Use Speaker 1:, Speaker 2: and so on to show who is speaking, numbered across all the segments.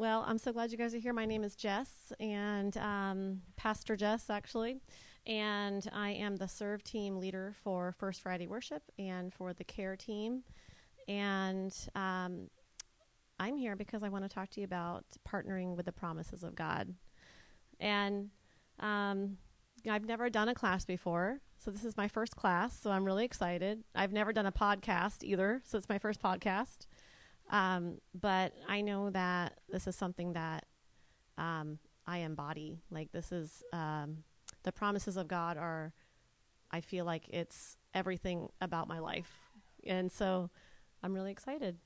Speaker 1: Well, I'm so glad you guys are here. My name is Jess, and um, Pastor Jess, actually. And I am the serve team leader for First Friday Worship and for the care team. And um, I'm here because I want to talk to you about partnering with the promises of God. And um, I've never done a class before, so this is my first class, so I'm really excited. I've never done a podcast either, so it's my first podcast. Um, but I know that this is something that um, I embody. Like this is um, the promises of God are. I feel like it's everything about my life, and so I'm really excited.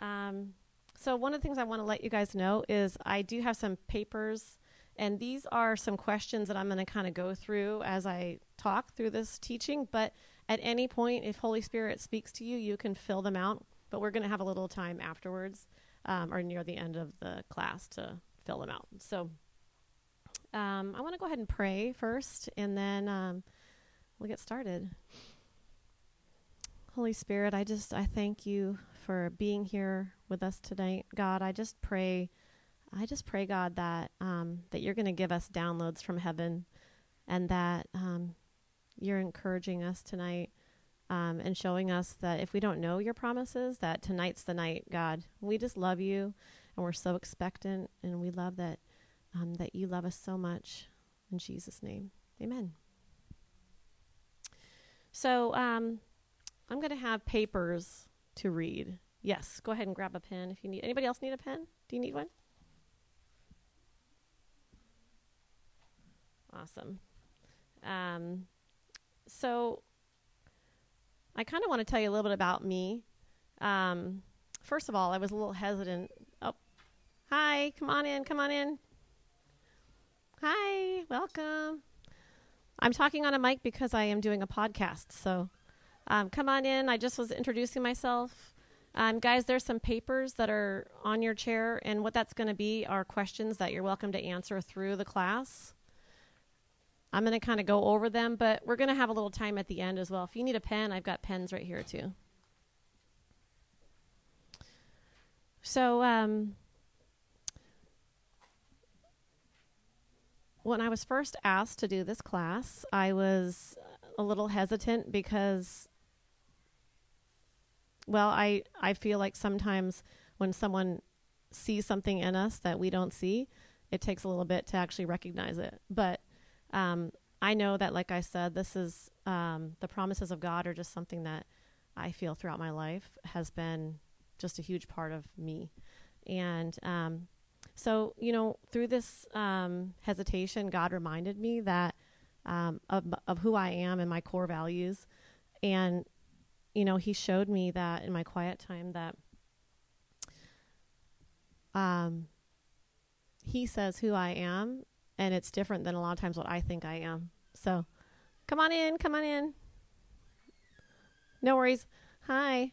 Speaker 1: Um, so one of the things I want to let you guys know is I do have some papers, and these are some questions that I'm going to kind of go through as I talk through this teaching. But at any point, if Holy Spirit speaks to you, you can fill them out but we're going to have a little time afterwards um, or near the end of the class to fill them out. So um, I want to go ahead and pray first, and then um, we'll get started. Holy Spirit, I just I thank you for being here with us tonight, God. I just pray, I just pray, God, that um, that you're going to give us downloads from heaven, and that um, you're encouraging us tonight um, and showing us that if we don't know your promises, that tonight's the night, God. We just love you, and we're so expectant, and we love that um, that you love us so much. In Jesus' name, Amen. So um, I'm going to have papers to read. Yes, go ahead and grab a pen if you need. Anybody else need a pen? Do you need one? Awesome. Um, so I kind of want to tell you a little bit about me. Um, first of all, I was a little hesitant. Oh, hi, come on in, come on in. Hi, welcome. I'm talking on a mic because I am doing a podcast. So um, come on in. I just was introducing myself. Um, guys, there's some papers that are on your chair, and what that's going to be are questions that you're welcome to answer through the class. I'm going to kind of go over them, but we're going to have a little time at the end as well. If you need a pen, I've got pens right here too. So, um, when I was first asked to do this class, I was a little hesitant because, well, I, I feel like sometimes when someone sees something in us that we don't see, it takes a little bit to actually recognize it. But um, I know that, like I said, this is um, the promises of God are just something that I feel throughout my life has been just a huge part of me. And um, so, you know, through this um, hesitation, God reminded me that um, of, of who I am and my core values. And, you know, He showed me that in my quiet time that um, He says who I am and it's different than a lot of times what I think I am. So, come on in, come on in. No worries. Hi.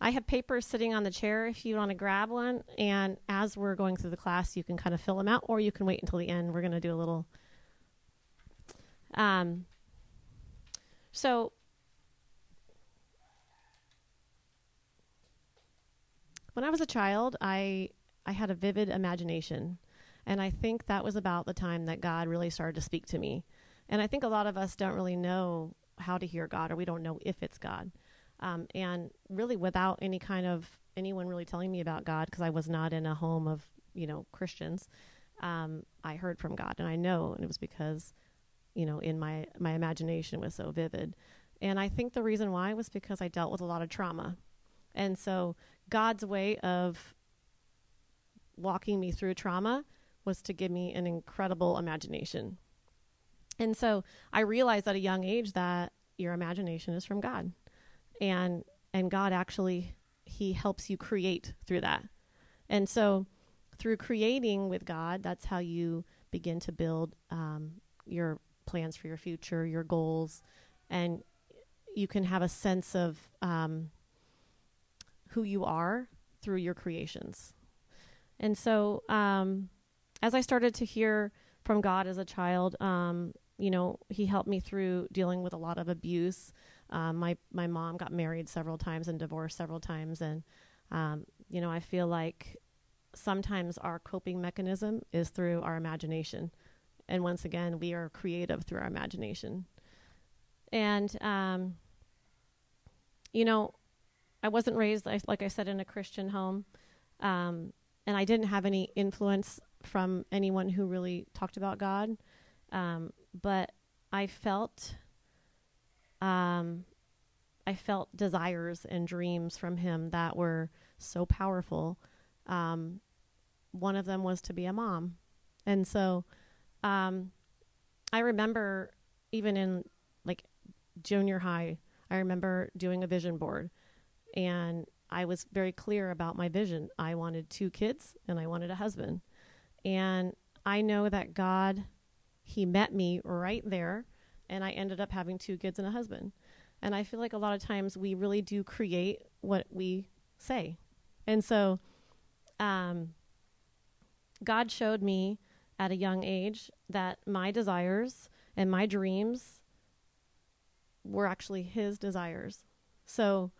Speaker 1: I have papers sitting on the chair if you want to grab one. And as we're going through the class, you can kind of fill them out, or you can wait until the end. We're going to do a little. Um, so, when I was a child, I I had a vivid imagination. And I think that was about the time that God really started to speak to me. And I think a lot of us don't really know how to hear God or we don't know if it's God. Um, and really, without any kind of anyone really telling me about God, because I was not in a home of, you know, Christians, um, I heard from God. And I know, and it was because, you know, in my, my imagination was so vivid. And I think the reason why was because I dealt with a lot of trauma. And so God's way of walking me through trauma was to give me an incredible imagination. And so I realized at a young age that your imagination is from God. And and God actually he helps you create through that. And so through creating with God, that's how you begin to build um, your plans for your future, your goals, and you can have a sense of um, who you are through your creations. And so um, as I started to hear from God as a child, um, you know, He helped me through dealing with a lot of abuse. Um, my my mom got married several times and divorced several times, and um, you know, I feel like sometimes our coping mechanism is through our imagination. And once again, we are creative through our imagination. And, um, you know, I wasn't raised, like I said, in a Christian home. Um, and I didn't have any influence from anyone who really talked about God. Um, but I felt, um, I felt desires and dreams from him that were so powerful. Um, one of them was to be a mom. And so, um, I remember even in like junior high, I remember doing a vision board and I was very clear about my vision. I wanted two kids and I wanted a husband. And I know that God, He met me right there, and I ended up having two kids and a husband. And I feel like a lot of times we really do create what we say. And so, um, God showed me at a young age that my desires and my dreams were actually His desires. So,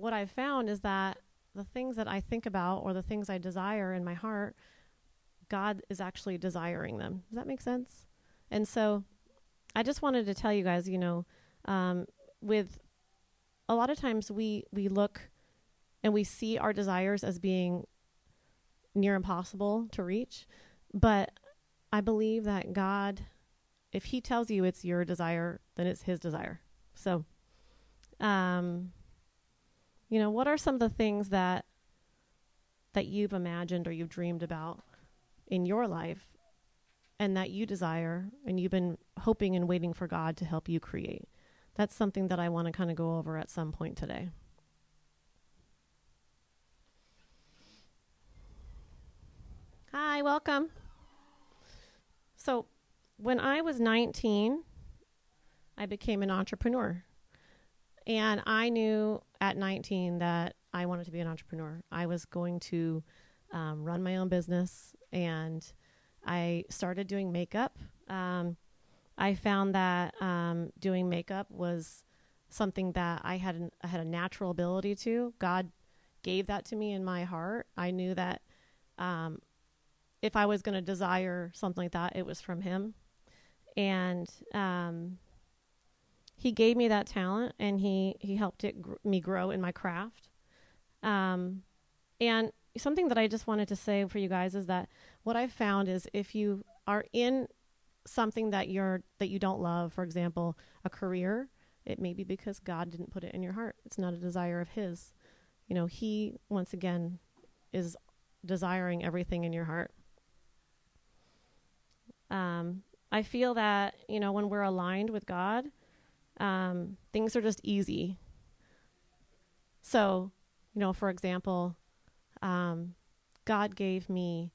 Speaker 1: what I've found is that the things that I think about or the things I desire in my heart, God is actually desiring them. Does that make sense? And so I just wanted to tell you guys, you know, um, with a lot of times we, we look and we see our desires as being near impossible to reach. But I believe that God, if He tells you it's your desire, then it's His desire. So, um, you know, what are some of the things that that you've imagined or you've dreamed about in your life and that you desire and you've been hoping and waiting for God to help you create? That's something that I want to kind of go over at some point today. Hi, welcome. So, when I was 19, I became an entrepreneur. And I knew at 19 that I wanted to be an entrepreneur. I was going to um, run my own business, and I started doing makeup. Um, I found that um, doing makeup was something that I had an, I had a natural ability to. God gave that to me in my heart. I knew that um, if I was going to desire something like that, it was from Him. And um, he gave me that talent and he he helped it gr- me grow in my craft. Um, and something that i just wanted to say for you guys is that what i've found is if you are in something that you're that you don't love for example a career it may be because god didn't put it in your heart. It's not a desire of his. You know he once again is desiring everything in your heart. Um, i feel that you know when we're aligned with god um, things are just easy. So, you know, for example, um, God gave me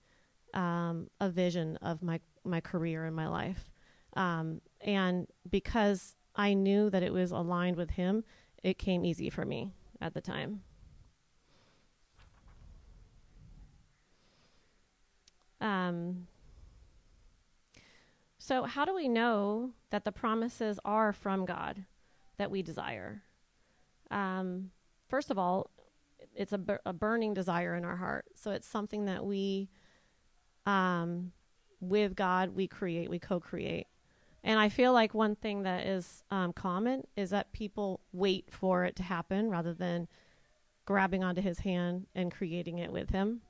Speaker 1: um, a vision of my my career and my life, um, and because I knew that it was aligned with Him, it came easy for me at the time. Um, so, how do we know that the promises are from God that we desire? Um, first of all, it's a, a, burning desire in our heart. So, it's something that we, um, with God, we create, we co create. And I feel like one thing that is um, common is that people wait for it to happen rather than grabbing onto his hand and creating it with him.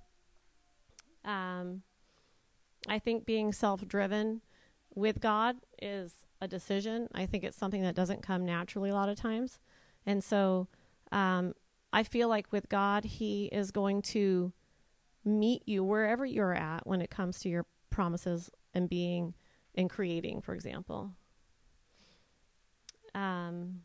Speaker 1: Um, I think being self driven with God is a decision. I think it's something that doesn't come naturally a lot of times. And so um, I feel like with God, He is going to meet you wherever you're at when it comes to your promises and being and creating, for example. Um,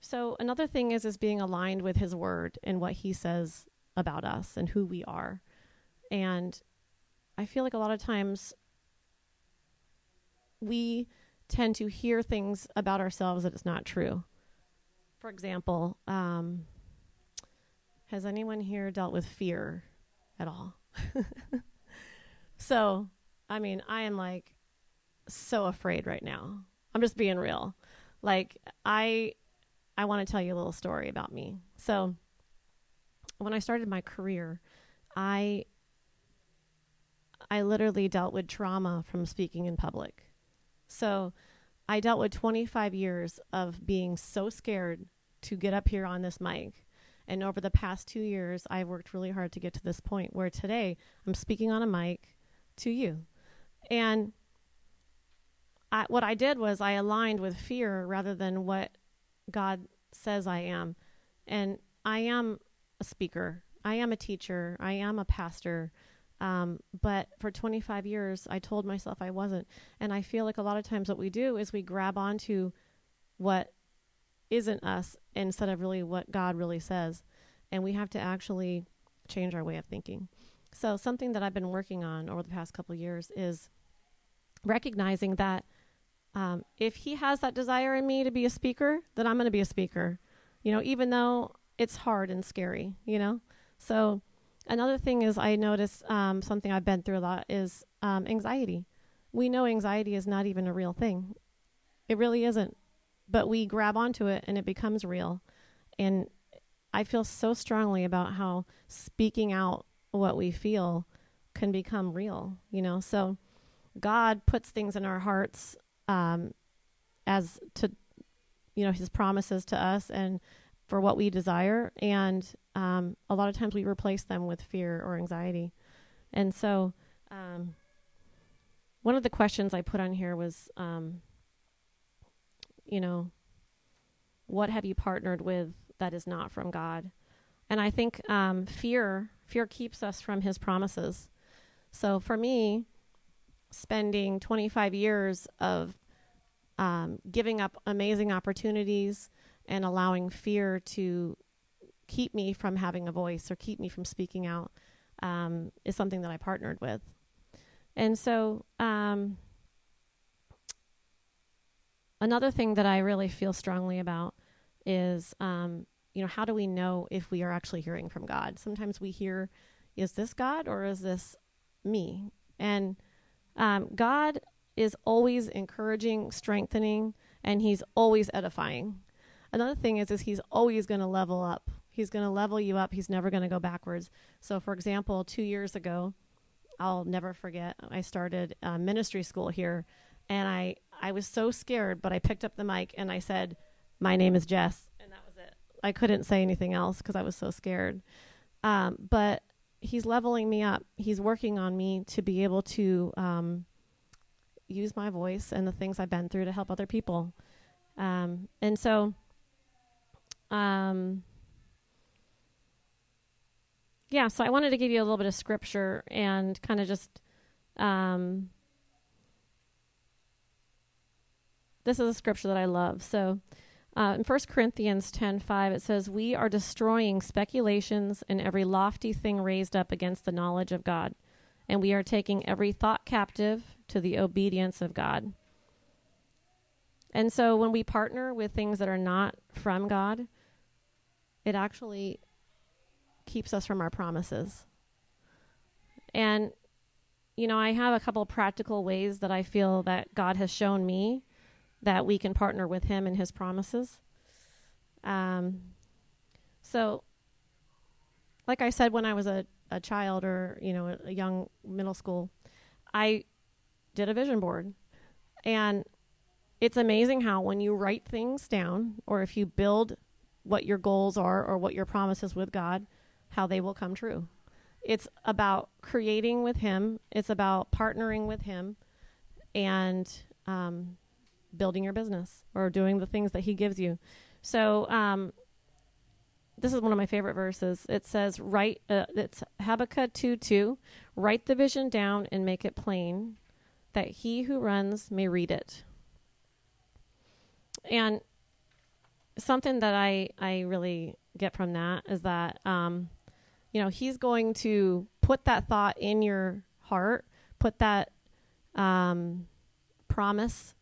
Speaker 1: so another thing is is being aligned with His Word and what He says about us and who we are. And I feel like a lot of times we tend to hear things about ourselves that it's not true. For example, um, has anyone here dealt with fear at all? so, I mean, I am like so afraid right now. I'm just being real. Like I I want to tell you a little story about me. So, when I started my career, I I literally dealt with trauma from speaking in public. So I dealt with 25 years of being so scared to get up here on this mic. And over the past two years, I've worked really hard to get to this point where today I'm speaking on a mic to you. And I, what I did was I aligned with fear rather than what God says I am. And I am a speaker, I am a teacher, I am a pastor. Um, but for 25 years, I told myself I wasn't. And I feel like a lot of times what we do is we grab onto what isn't us instead of really what God really says. And we have to actually change our way of thinking. So, something that I've been working on over the past couple years is recognizing that um, if He has that desire in me to be a speaker, then I'm going to be a speaker, you know, even though it's hard and scary, you know? So, Another thing is, I notice um, something I've been through a lot is um, anxiety. We know anxiety is not even a real thing, it really isn't. But we grab onto it and it becomes real. And I feel so strongly about how speaking out what we feel can become real, you know? So God puts things in our hearts um, as to, you know, his promises to us and for what we desire. And um, a lot of times we replace them with fear or anxiety. And so, um, one of the questions I put on here was, um, you know, what have you partnered with that is not from God? And I think um, fear fear keeps us from His promises. So for me, spending 25 years of um, giving up amazing opportunities and allowing fear to keep me from having a voice or keep me from speaking out um, is something that I partnered with. And so, um, another thing that I really feel strongly about is, um, you know, how do we know if we are actually hearing from God? Sometimes we hear, is this God or is this me? And um, God is always encouraging, strengthening, and He's always edifying. Another thing is, is He's always going to level up He's going to level you up. He's never going to go backwards. So, for example, two years ago, I'll never forget, I started uh, ministry school here, and I, I was so scared, but I picked up the mic and I said, My name is Jess. And that was it. I couldn't say anything else because I was so scared. Um, but he's leveling me up. He's working on me to be able to um, use my voice and the things I've been through to help other people. Um, and so, um, yeah, so I wanted to give you a little bit of scripture and kind of just um, this is a scripture that I love. So uh, in 1 Corinthians 10:5 it says, "We are destroying speculations and every lofty thing raised up against the knowledge of God, and we are taking every thought captive to the obedience of God." And so when we partner with things that are not from God, it actually keeps us from our promises. And, you know, I have a couple practical ways that I feel that God has shown me that we can partner with Him in His promises. Um, so, like I said, when I was a, a child or, you know, a, a young middle school, I did a vision board. And it's amazing how when you write things down or if you build what your goals are or what your promises with God, how they will come true. It's about creating with Him, it's about partnering with Him and um, building your business or doing the things that He gives you. So, um, this is one of my favorite verses. It says, "Write." Uh, it's Habakkuk two two. Write the vision down and make it plain, that he who runs may read it. And something that I I really get from that is that um, you know, he's going to put that thought in your heart, put that um, promise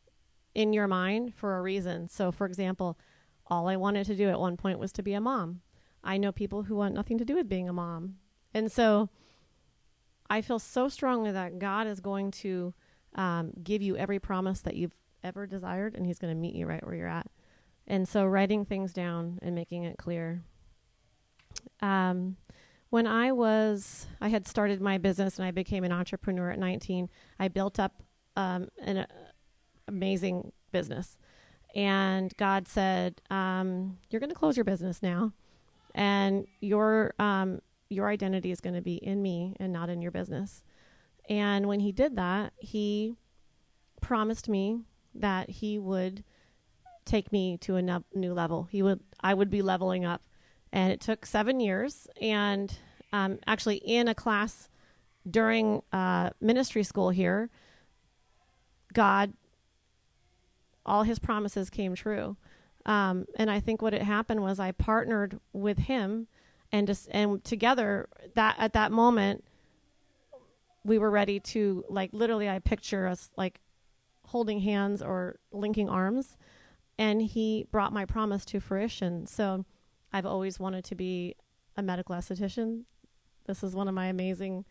Speaker 1: in your mind for a reason. So, for example, all I wanted to do at one point was to be a mom. I know people who want nothing to do with being a mom. And so I feel so strongly that God is going to um, give you every promise that you've ever desired, and He's going to meet you right where you're at. And so writing things down and making it clear. Um, when I was, I had started my business and I became an entrepreneur at 19. I built up um, an uh, amazing business, and God said, um, "You're going to close your business now, and your um, your identity is going to be in me and not in your business." And when He did that, He promised me that He would take me to a new level. He would, I would be leveling up and it took seven years. And um, actually, in a class during uh, ministry school here, God, all His promises came true. Um, and I think what had happened was I partnered with Him, and just and together that at that moment we were ready to like literally I picture us like holding hands or linking arms, and He brought my promise to fruition. So I've always wanted to be a medical esthetician. This is one of my amazing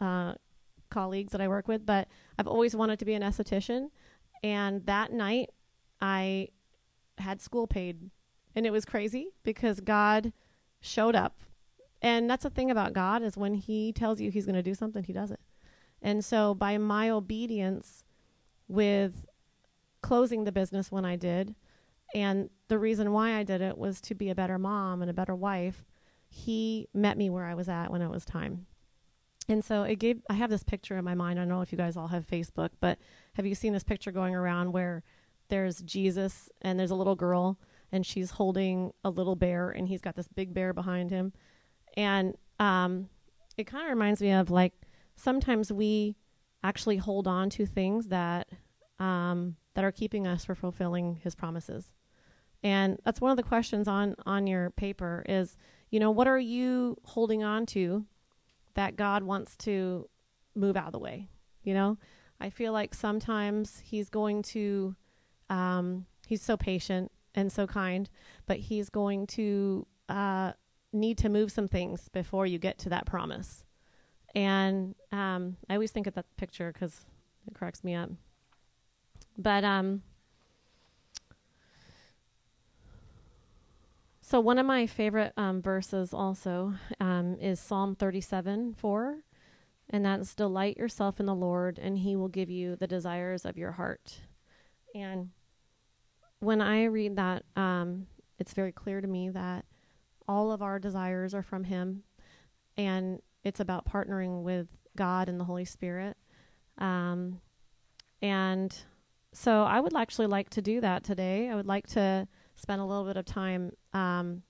Speaker 1: uh, colleagues that I work with, but I've always wanted to be an esthetician. And that night, I had school paid. And it was crazy because God showed up. And that's the thing about God is when he tells you he's going to do something, he does it. And so by my obedience with closing the business when I did, and the reason why I did it was to be a better mom and a better wife. He met me where I was at when it was time. And so it gave, I have this picture in my mind. I don't know if you guys all have Facebook, but have you seen this picture going around where there's Jesus and there's a little girl and she's holding a little bear and he's got this big bear behind him. And um, it kind of reminds me of like sometimes we actually hold on to things that um, that are keeping us from fulfilling his promises. And that's one of the questions on on your paper is, you know, what are you holding on to that God wants to move out of the way? You know, I feel like sometimes He's going to, um, He's so patient and so kind, but He's going to uh, need to move some things before you get to that promise. And um, I always think of that picture because it cracks me up. But um, So one of my favorite um, verses also um, is Psalm 37, 4. And that's delight yourself in the Lord, and he will give you the desires of your heart. And when I read that, um, it's very clear to me that all of our desires are from him. And it's about partnering with God and the Holy Spirit. Um, and so I would actually like to do that today. I would like to spend a little bit of time um,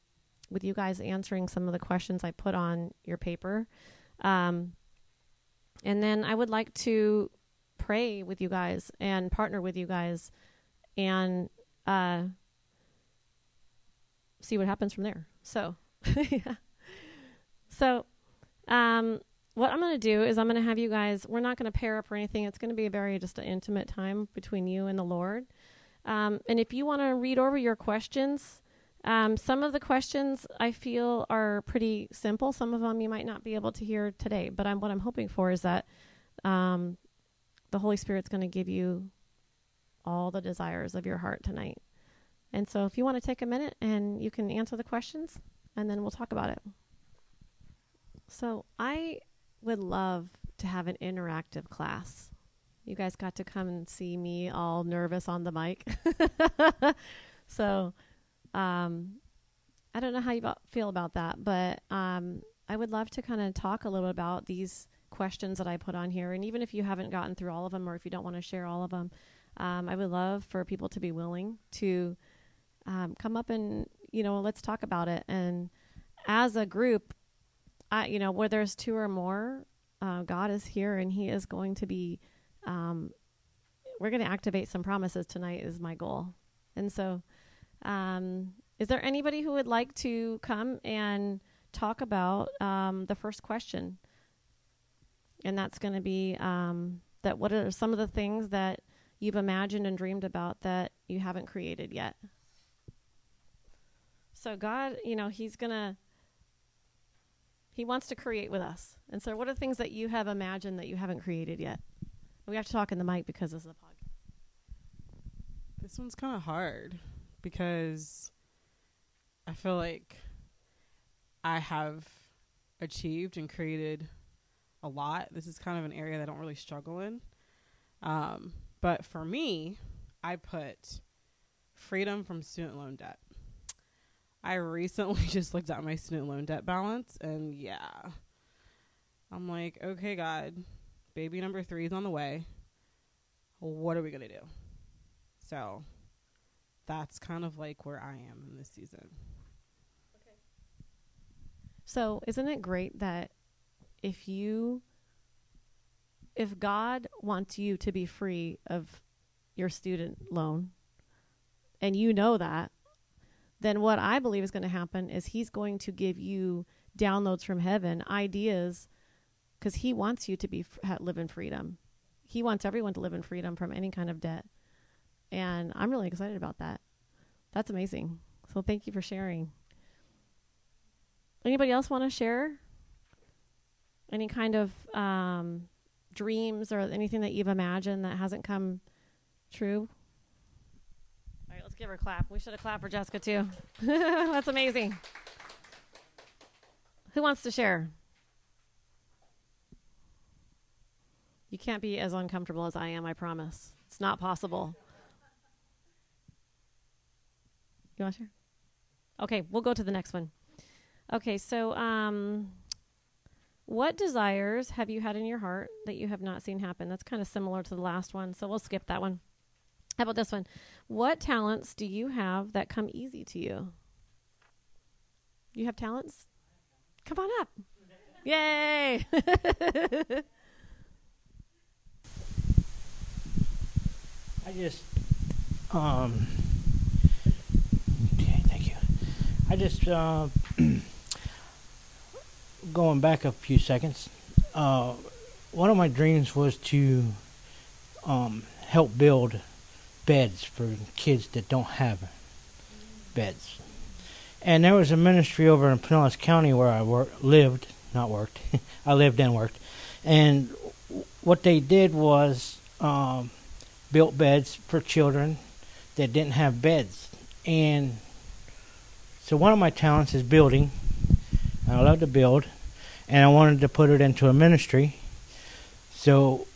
Speaker 1: with you guys answering some of the questions I put on your paper. Um, and then I would like to pray with you guys and partner with you guys and uh, see what happens from there. So, yeah. So, um, what I'm going to do is I'm going to have you guys, we're not going to pair up or anything. It's going to be a very just an intimate time between you and the Lord. Um, and if you want to read over your questions, um, some of the questions I feel are pretty simple. Some of them you might not be able to hear today, but I'm, what I'm hoping for is that um, the Holy Spirit's going to give you all the desires of your heart tonight. And so if you want to take a minute and you can answer the questions, and then we'll talk about it. So I would love to have an interactive class you guys got to come and see me all nervous on the mic. so, um, I don't know how you feel about that, but um, I would love to kind of talk a little about these questions that I put on here. And even if you haven't gotten through all of them or if you don't want to share all of them, um, I would love for people to be willing to um, come up and, you know, let's talk about it. And as a group, I, you know, where there's two or more, uh, God is here and He is going to be um, we're going to activate some promises tonight is my goal. And so um, is there anybody who would like to come and talk about um, the first question? And that's going to be um, that what are some of the things that you've imagined and dreamed about that you haven't created yet? So god you know he's going to he wants to create with us. And so what are the things that you have imagined that you haven't created yet we have to talk in the mic because this is a podcast.
Speaker 2: This one's kind of hard because I feel like I have achieved and created a lot. This is kind of an area that I don't really struggle in. Um, but for me, I put freedom from student loan debt. I recently just looked at my student loan debt balance and yeah. I'm like, okay, God, baby number three is on the way. What are we going to do? So that's kind of like where I am in this season. Okay.
Speaker 1: So, isn't it great that if you if God wants you to be free of your student loan and you know that, then what I believe is going to happen is he's going to give you downloads from heaven, ideas cuz he wants you to be live in freedom. He wants everyone to live in freedom from any kind of debt. And I'm really excited about that. That's amazing. So thank you for sharing. Anybody else want to share? Any kind of um, dreams or anything that you've imagined that hasn't come true? All right, let's give her a clap. We should have clapped for Jessica too. That's amazing. Who wants to share? You can't be as uncomfortable as I am, I promise. It's not possible. You want to share? Okay, we'll go to the next one. Okay, so um, what desires have you had in your heart that you have not seen happen? That's kind of similar to the last one, so we'll skip that one. How about this one? What talents do you have that come easy to you? You have talents? Come on up. Yay!
Speaker 3: I just um okay, thank you. I just uh going back a few seconds, uh, one of my dreams was to um, help build beds for kids that don't have beds. And there was a ministry over in Pinellas County where I wor- lived, not worked. I lived and worked. And what they did was um, built beds for children that didn't have beds. And so one of my talents is building. I love to build and I wanted to put it into a ministry. So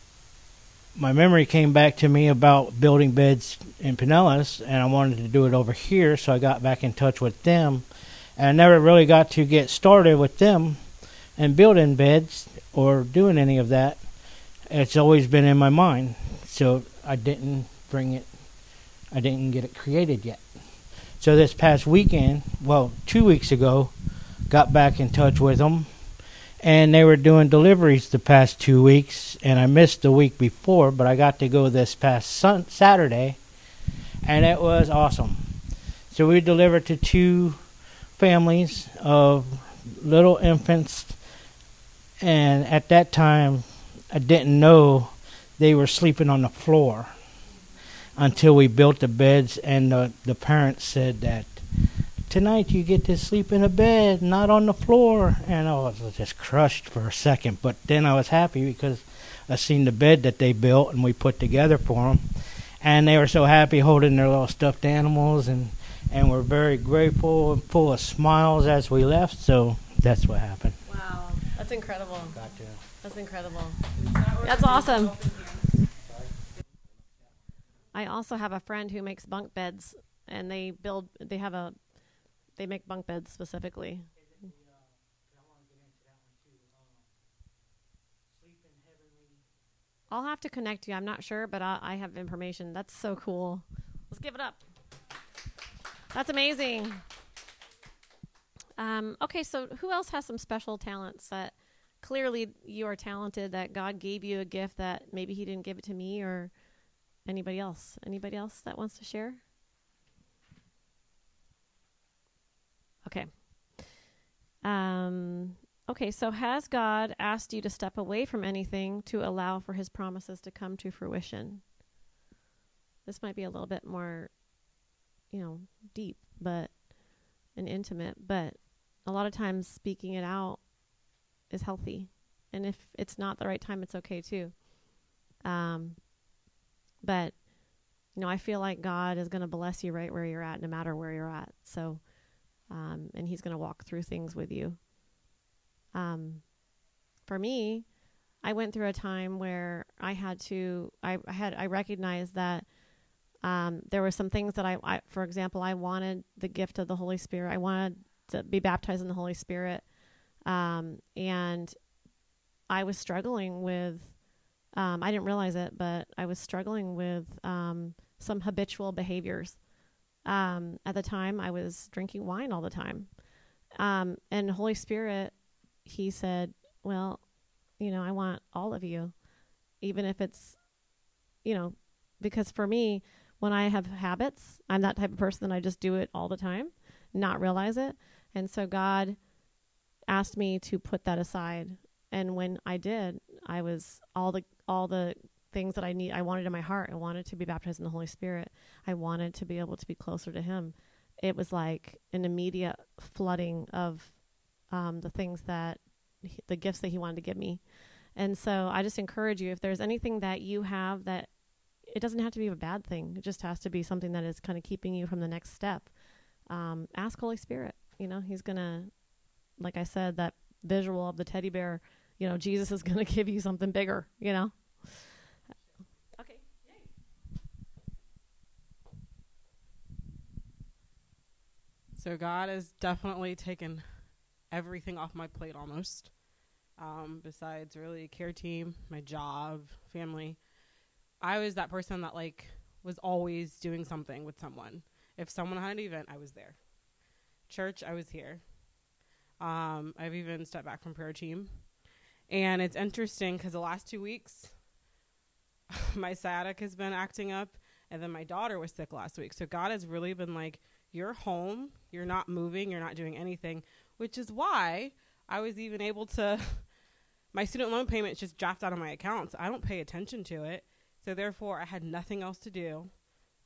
Speaker 3: my memory came back to me about building beds in Pinellas, and I wanted to do it over here. So I got back in touch with them, and I never really got to get started with them and building beds or doing any of that. It's always been in my mind, so I didn't bring it. I didn't get it created yet. So this past weekend, well, two weeks ago, got back in touch with them and they were doing deliveries the past two weeks, and I missed the week before, but I got to go this past sun- Saturday, and it was awesome. So we delivered to two families of little infants, and at that time, I didn't know they were sleeping on the floor until we built the beds, and the, the parents said that tonight you get to sleep in a bed, not on the floor. And I was just crushed for a second. But then I was happy because I seen the bed that they built and we put together for them. And they were so happy holding their little stuffed animals and, and were very grateful and full of smiles as we left. So that's what happened.
Speaker 1: Wow. That's incredible.
Speaker 3: Gotcha.
Speaker 1: That's incredible. That's awesome. I also have a friend who makes bunk beds and they build they have a they make bunk beds specifically. I'll have to connect you. I'm not sure, but I, I have information. That's so cool. Let's give it up. That's amazing. Um, okay, so who else has some special talents that clearly you are talented, that God gave you a gift that maybe He didn't give it to me or anybody else? Anybody else that wants to share? Okay. Um, okay, so has God asked you to step away from anything to allow for his promises to come to fruition? This might be a little bit more, you know, deep, but and intimate, but a lot of times speaking it out is healthy. And if it's not the right time, it's okay too. Um, but, you know, I feel like God is going to bless you right where you're at, no matter where you're at. So, um, and He's going to walk through things with you. um, for me, I went through a time where I had to, I, I had, I recognized that um, there were some things that I, I, for example, I wanted the gift of the Holy Spirit. I wanted to be baptized in the Holy Spirit. Um, and I was struggling with, um, I didn't realize it, but I was struggling with um, some habitual behaviors. Um, at the time, I was drinking wine all the time. Um, and Holy Spirit, He said, Well, you know, I want all of you, even if it's, you know, because for me, when I have habits, I'm that type of person that I just do it all the time, not realize it. And so God asked me to put that aside. And when I did, I was all the all the things that I need I wanted in my heart. I wanted to be baptized in the Holy Spirit. I wanted to be able to be closer to him. It was like an immediate flooding of um, the things that he, the gifts that he wanted to give me. And so I just encourage you if there's anything that you have that it doesn't have to be a bad thing. It just has to be something that is kind of keeping you from the next step. Um, ask Holy Spirit. You know, He's gonna, like I said, that visual of the teddy bear. You know, Jesus is gonna give you something bigger. You know. Okay.
Speaker 2: So God has definitely taken everything off my plate almost. Um, besides really care team, my job, family. I was that person that like was always doing something with someone. If someone had an event, I was there. Church, I was here. Um, I've even stepped back from prayer team. And it's interesting because the last two weeks, my sciatica has been acting up, and then my daughter was sick last week. So God has really been like, You're home, you're not moving, you're not doing anything, which is why I was even able to. my student loan payments just dropped out of my accounts. I don't pay attention to it. So therefore, I had nothing else to do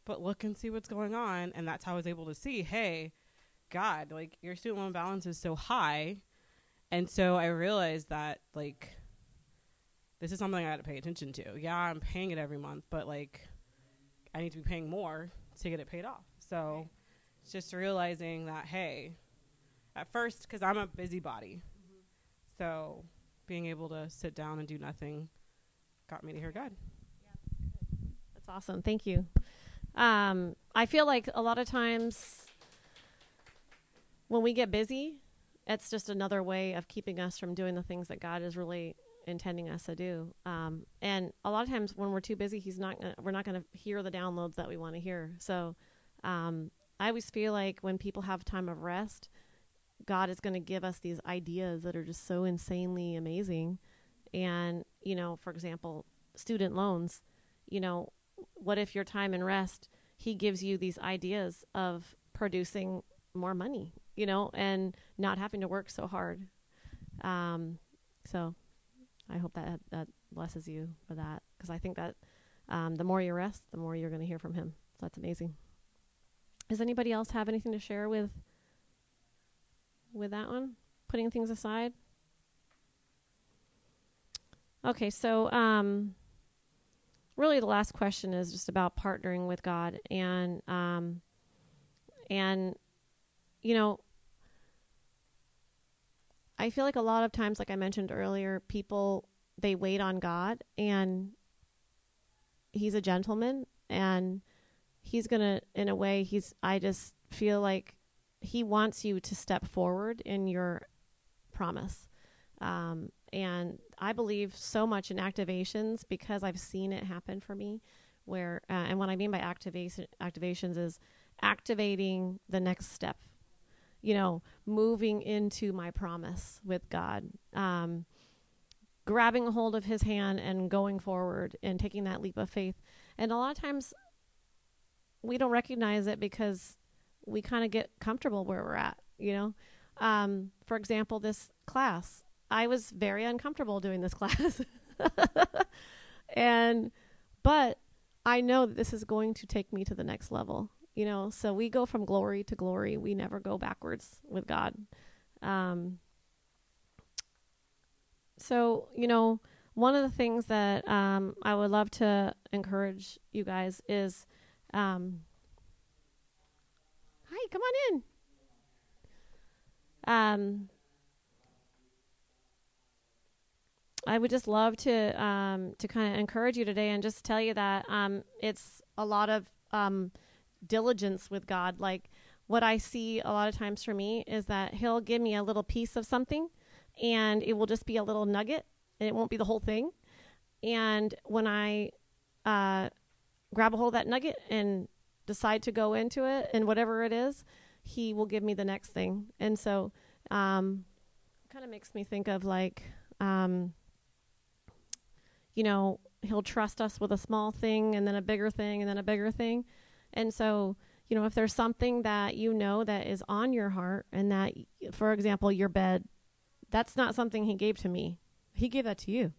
Speaker 2: but look and see what's going on. And that's how I was able to see, hey, God, like your student loan balance is so high. And so I realized that, like, this is something I had to pay attention to. Yeah, I'm paying it every month, but like, I need to be paying more to get it paid off. So it's just realizing that, hey, at first, because I'm a busybody. Mm-hmm. So being able to sit down and do nothing got me to hear God.
Speaker 1: That's awesome. Thank you. Um, I feel like a lot of times when we get busy, it's just another way of keeping us from doing the things that God is really intending us to do. Um, and a lot of times when we're too busy, He's not. Gonna, we're not going to hear the downloads that we want to hear. So um, I always feel like when people have time of rest, God is going to give us these ideas that are just so insanely amazing. And you know, for example, student loans. You know, what if your time and rest he gives you these ideas of producing more money you know and not having to work so hard. Um, so i hope that that blesses you for that because i think that um, the more you rest the more you're going to hear from him. So that's amazing. Does anybody else have anything to share with with that one? Putting things aside? Okay so um really the last question is just about partnering with God and um, and you know I feel like a lot of times like I mentioned earlier people they wait on God and he's a gentleman and he's to in a way he's I just feel like he wants you to step forward in your promise um, and I believe so much in activations because I've seen it happen for me. Where uh, and what I mean by activation activations is activating the next step. You know, moving into my promise with God, um, grabbing a hold of His hand and going forward and taking that leap of faith. And a lot of times, we don't recognize it because we kind of get comfortable where we're at. You know, um, for example, this class I was very uncomfortable doing this class. and but I know that this is going to take me to the next level. You know, so we go from glory to glory. We never go backwards with God. Um, so, you know, one of the things that um, I would love to encourage you guys is um, hi, come on in. Um, I would just love to um, to kind of encourage you today and just tell you that um, it's a lot of um, diligence with God. Like what I see a lot of times for me is that He'll give me a little piece of something, and it will just be a little nugget, and it won't be the whole thing. And when I uh, grab a hold of that nugget and decide to go into it, and whatever it is, He will give me the next thing. And so, um, kind of makes me think of like, um, you know, He'll trust us with a small thing, and then a bigger thing, and then a bigger thing. And so, you know, if there's something that you know that is on your heart, and that, for example, your bed, that's not something He gave to me. He gave that to you.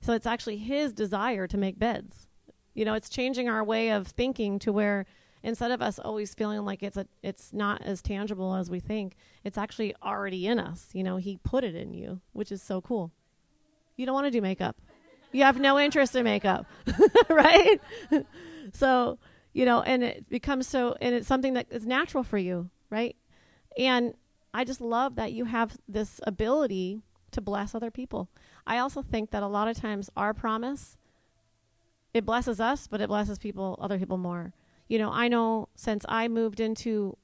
Speaker 1: So it's actually His desire to make beds. You know, it's changing our way of thinking to where instead of us always feeling like it's a it's not as tangible as we think, it's actually already in us. You know, He put it in you, which is so cool. You don't want to do makeup. You have no interest in makeup, right? so, you know, and it becomes so, and it's something that is natural for you, right? And I just love that you have this ability to bless other people. I also think that a lot of times our promise it blesses us, but it blesses people, other people more. You know, I know since I moved into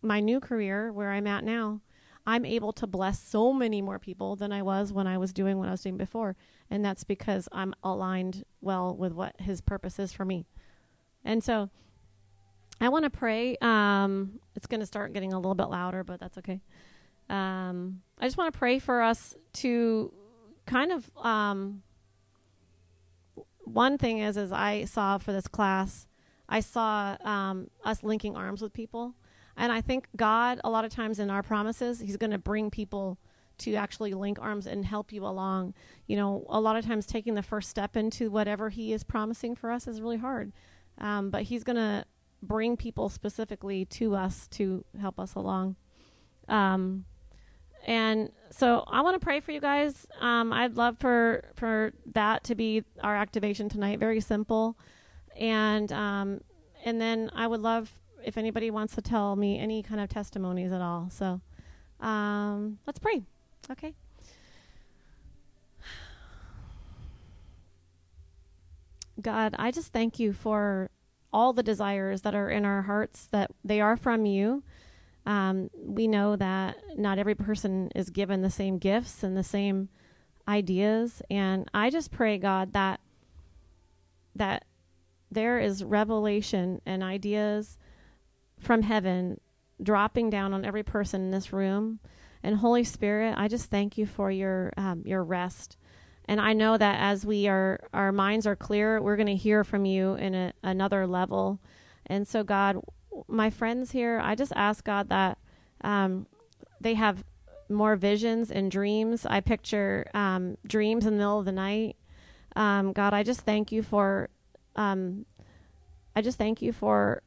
Speaker 1: my new career where I'm at now, I'm able to bless so many more people than I was when I was doing what I was doing before. And that's because I'm aligned well with what his purpose is for me. And so I want to pray. Um, it's going to start getting a little bit louder, but that's okay. Um, I just want to pray for us to kind of um, one thing is is I saw for this class, I saw um, us linking arms with people, and I think God a lot of times in our promises, He's going to bring people to actually link arms and help you along. You know, a lot of times taking the first step into whatever He is promising for us is really hard, um, but He's going to bring people specifically to us to help us along. Um, and so I want to pray for you guys. Um, I'd love for for that to be our activation tonight. Very simple, and um, and then I would love if anybody wants to tell me any kind of testimonies at all. So um, let's pray. Okay. God, I just thank you for all the desires that are in our hearts that they are from you. Um, we know that not every person is given the same gifts and the same ideas. And i just pray god that that there is revelation and ideas from heaven dropping down on every person in this room. And holy spirit i just thank you for your um, your rest and i know that as we are our minds are clear we're going to hear from you in a, another level and so god my friends here, I just ask God that um, they have more visions and dreams. I picture um, dreams in the middle of the night. Um, God, I just thank you for, um, I just thank you for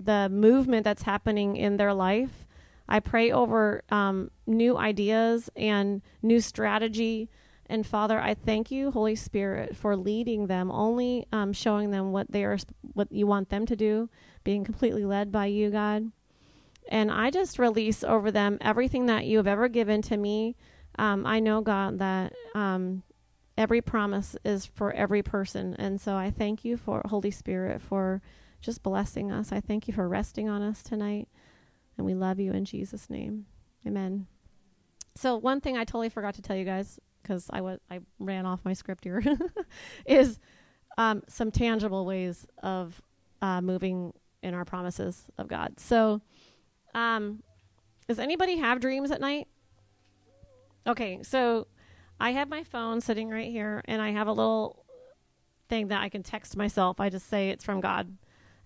Speaker 1: the movement that's happening in their life. I pray over um, new ideas and new strategy. And Father, I thank you, Holy Spirit, for leading them, only um, showing them what they are, what you want them to do being completely led by you, God. And I just release over them everything that you have ever given to me. Um, I know, God, that um, every promise is for every person. And so I thank you for Holy Spirit for just blessing us. I thank you for resting on us tonight. And we love you in Jesus' name. Amen. So, one thing I totally forgot to tell you guys because I was I ran off my script here is um, some tangible ways of uh, moving in our promises of God. So, um, does anybody have dreams at night? Okay, so I have my phone sitting right here, and I have a little thing that I can text myself. I just say it's from God.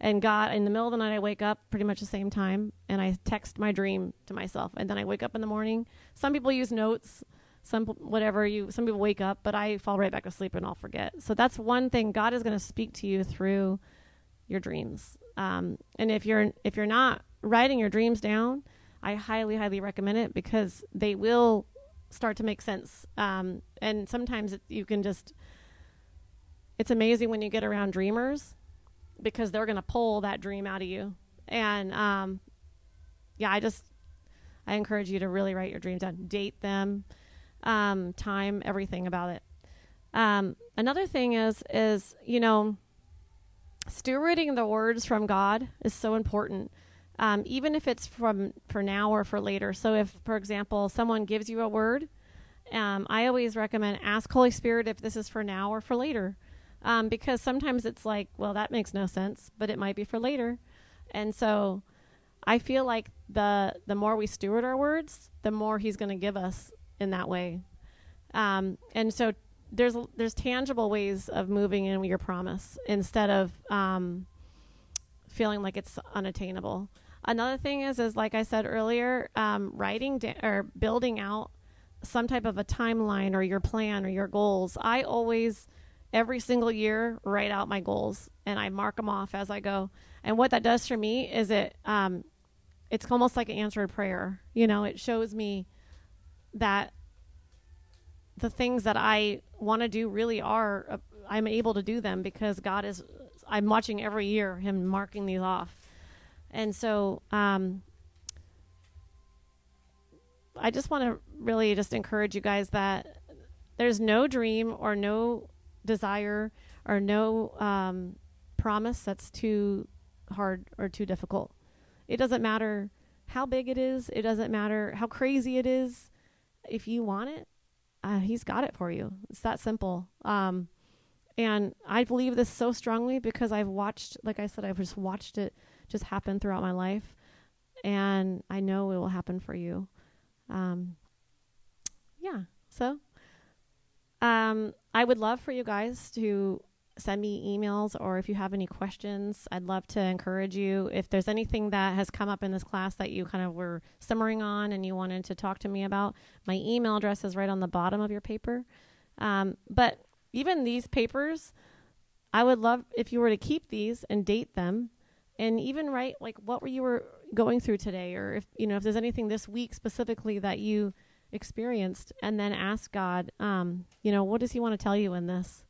Speaker 1: And God, in the middle of the night, I wake up pretty much the same time, and I text my dream to myself. And then I wake up in the morning. Some people use notes, some whatever you. Some people wake up, but I fall right back asleep and I'll forget. So that's one thing. God is going to speak to you through your dreams. Um, and if you're if you're not writing your dreams down, I highly highly recommend it because they will start to make sense. Um, and sometimes it, you can just it's amazing when you get around dreamers because they're going to pull that dream out of you. And um, yeah, I just I encourage you to really write your dreams down, date them. Um, time, everything about it. Um, another thing is is you know, stewarding the words from God is so important. Um, even if it's from for now or for later. So, if, for example, someone gives you a word, um, I always recommend ask Holy Spirit if this is for now or for later, um, because sometimes it's like, well, that makes no sense, but it might be for later, and so I feel like the the more we steward our words, the more He's going to give us in that way, um, and so there's there's tangible ways of moving in your promise instead of um, feeling like it's unattainable. Another thing is, is like I said earlier, um, writing da- or building out some type of a timeline or your plan or your goals. I always, every single year, write out my goals and I mark them off as I go. And what that does for me is it, um, it's almost like an answered prayer. You know, it shows me that the things that I want to do really are, uh, I'm able to do them because God is, I'm watching every year Him marking these off. And so um, I just want to really just encourage you guys that there's no dream or no desire or no um, promise that's too hard or too difficult. It doesn't matter how big it is, it doesn't matter how crazy it is. If you want it, uh, He's got it for you. It's that simple. Um, and I believe this so strongly because I've watched, like I said, I've just watched it just happen throughout my life. And I know it will happen for you. Um, yeah. So um, I would love for you guys to send me emails or if you have any questions, I'd love to encourage you. If there's anything that has come up in this class that you kind of were simmering on and you wanted to talk to me about, my email address is right on the bottom of your paper. Um, but even these papers, I would love if you were to keep these and date them and even write like what were you were going through today or if you know if there's anything this week specifically that you experienced and then ask god um, you know what does he want to tell you in this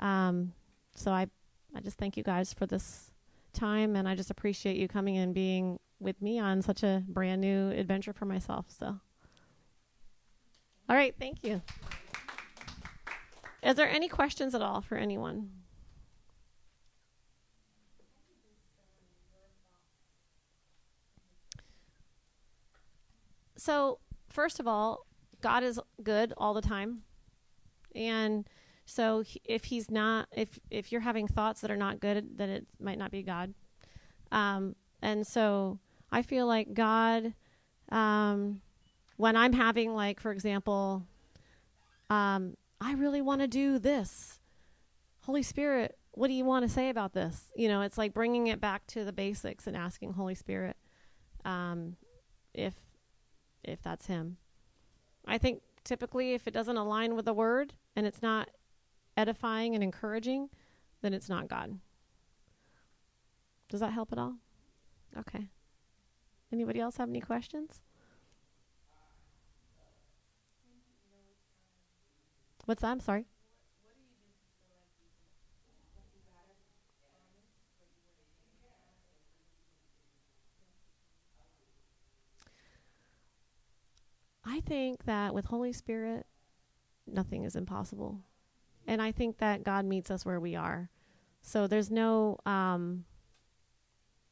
Speaker 1: um, so i i just thank you guys for this time and i just appreciate you coming and being with me on such a brand new adventure for myself so. All right thank you. Is there any questions at all for anyone? So first of all, God is good all the time, and so if He's not, if if you're having thoughts that are not good, then it might not be God. Um, and so I feel like God, um, when I'm having like, for example, um, I really want to do this. Holy Spirit, what do you want to say about this? You know, it's like bringing it back to the basics and asking Holy Spirit um, if if that's him. I think typically if it doesn't align with the word and it's not edifying and encouraging, then it's not God. Does that help at all? Okay. Anybody else have any questions? What's that? I'm sorry. I think that with Holy Spirit, nothing is impossible. And I think that God meets us where we are. So there's no, um,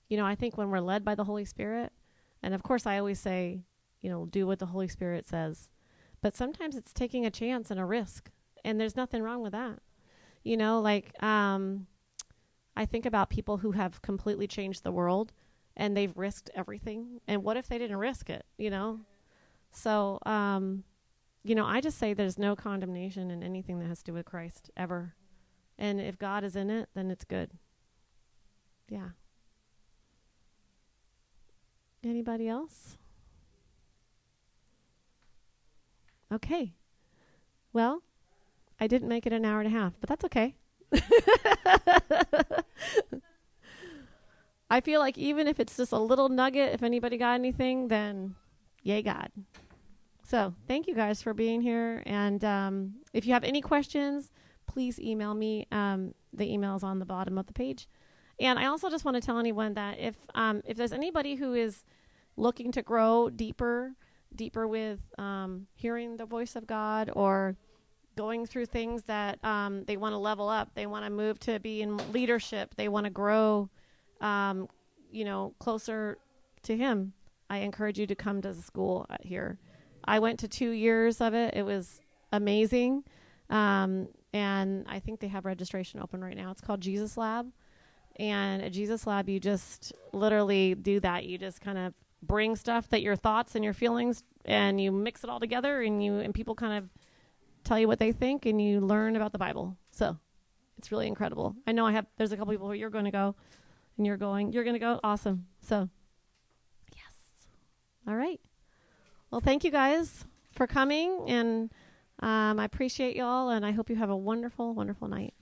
Speaker 1: you know, I think when we're led by the Holy Spirit, and of course I always say, you know, do what the Holy Spirit says. But sometimes it's taking a chance and a risk. And there's nothing wrong with that. You know, like, um, I think about people who have completely changed the world and they've risked everything. And what if they didn't risk it, you know? So, um, you know, I just say there's no condemnation in anything that has to do with Christ ever. And if God is in it, then it's good. Yeah. Anybody else? Okay. Well, I didn't make it an hour and a half, but that's okay. I feel like even if it's just a little nugget, if anybody got anything, then yay, God. So thank you guys for being here. And um, if you have any questions, please email me. Um, the email is on the bottom of the page. And I also just want to tell anyone that if um, if there's anybody who is looking to grow deeper deeper with um, hearing the voice of God or going through things that um, they want to level up, they want to move to be in leadership, they want to grow, um, you know, closer to Him, I encourage you to come to the school here. I went to two years of it. It was amazing. Um, and I think they have registration open right now. It's called Jesus Lab. And at Jesus Lab, you just literally do that. You just kind of bring stuff that your thoughts and your feelings, and you mix it all together, and you and people kind of tell you what they think, and you learn about the Bible. So it's really incredible. I know I have. There's a couple people who you're going to go, and you're going. You're going to go. Awesome. So yes. All right. Well, thank you guys for coming, and um, I appreciate y'all, and I hope you have a wonderful, wonderful night.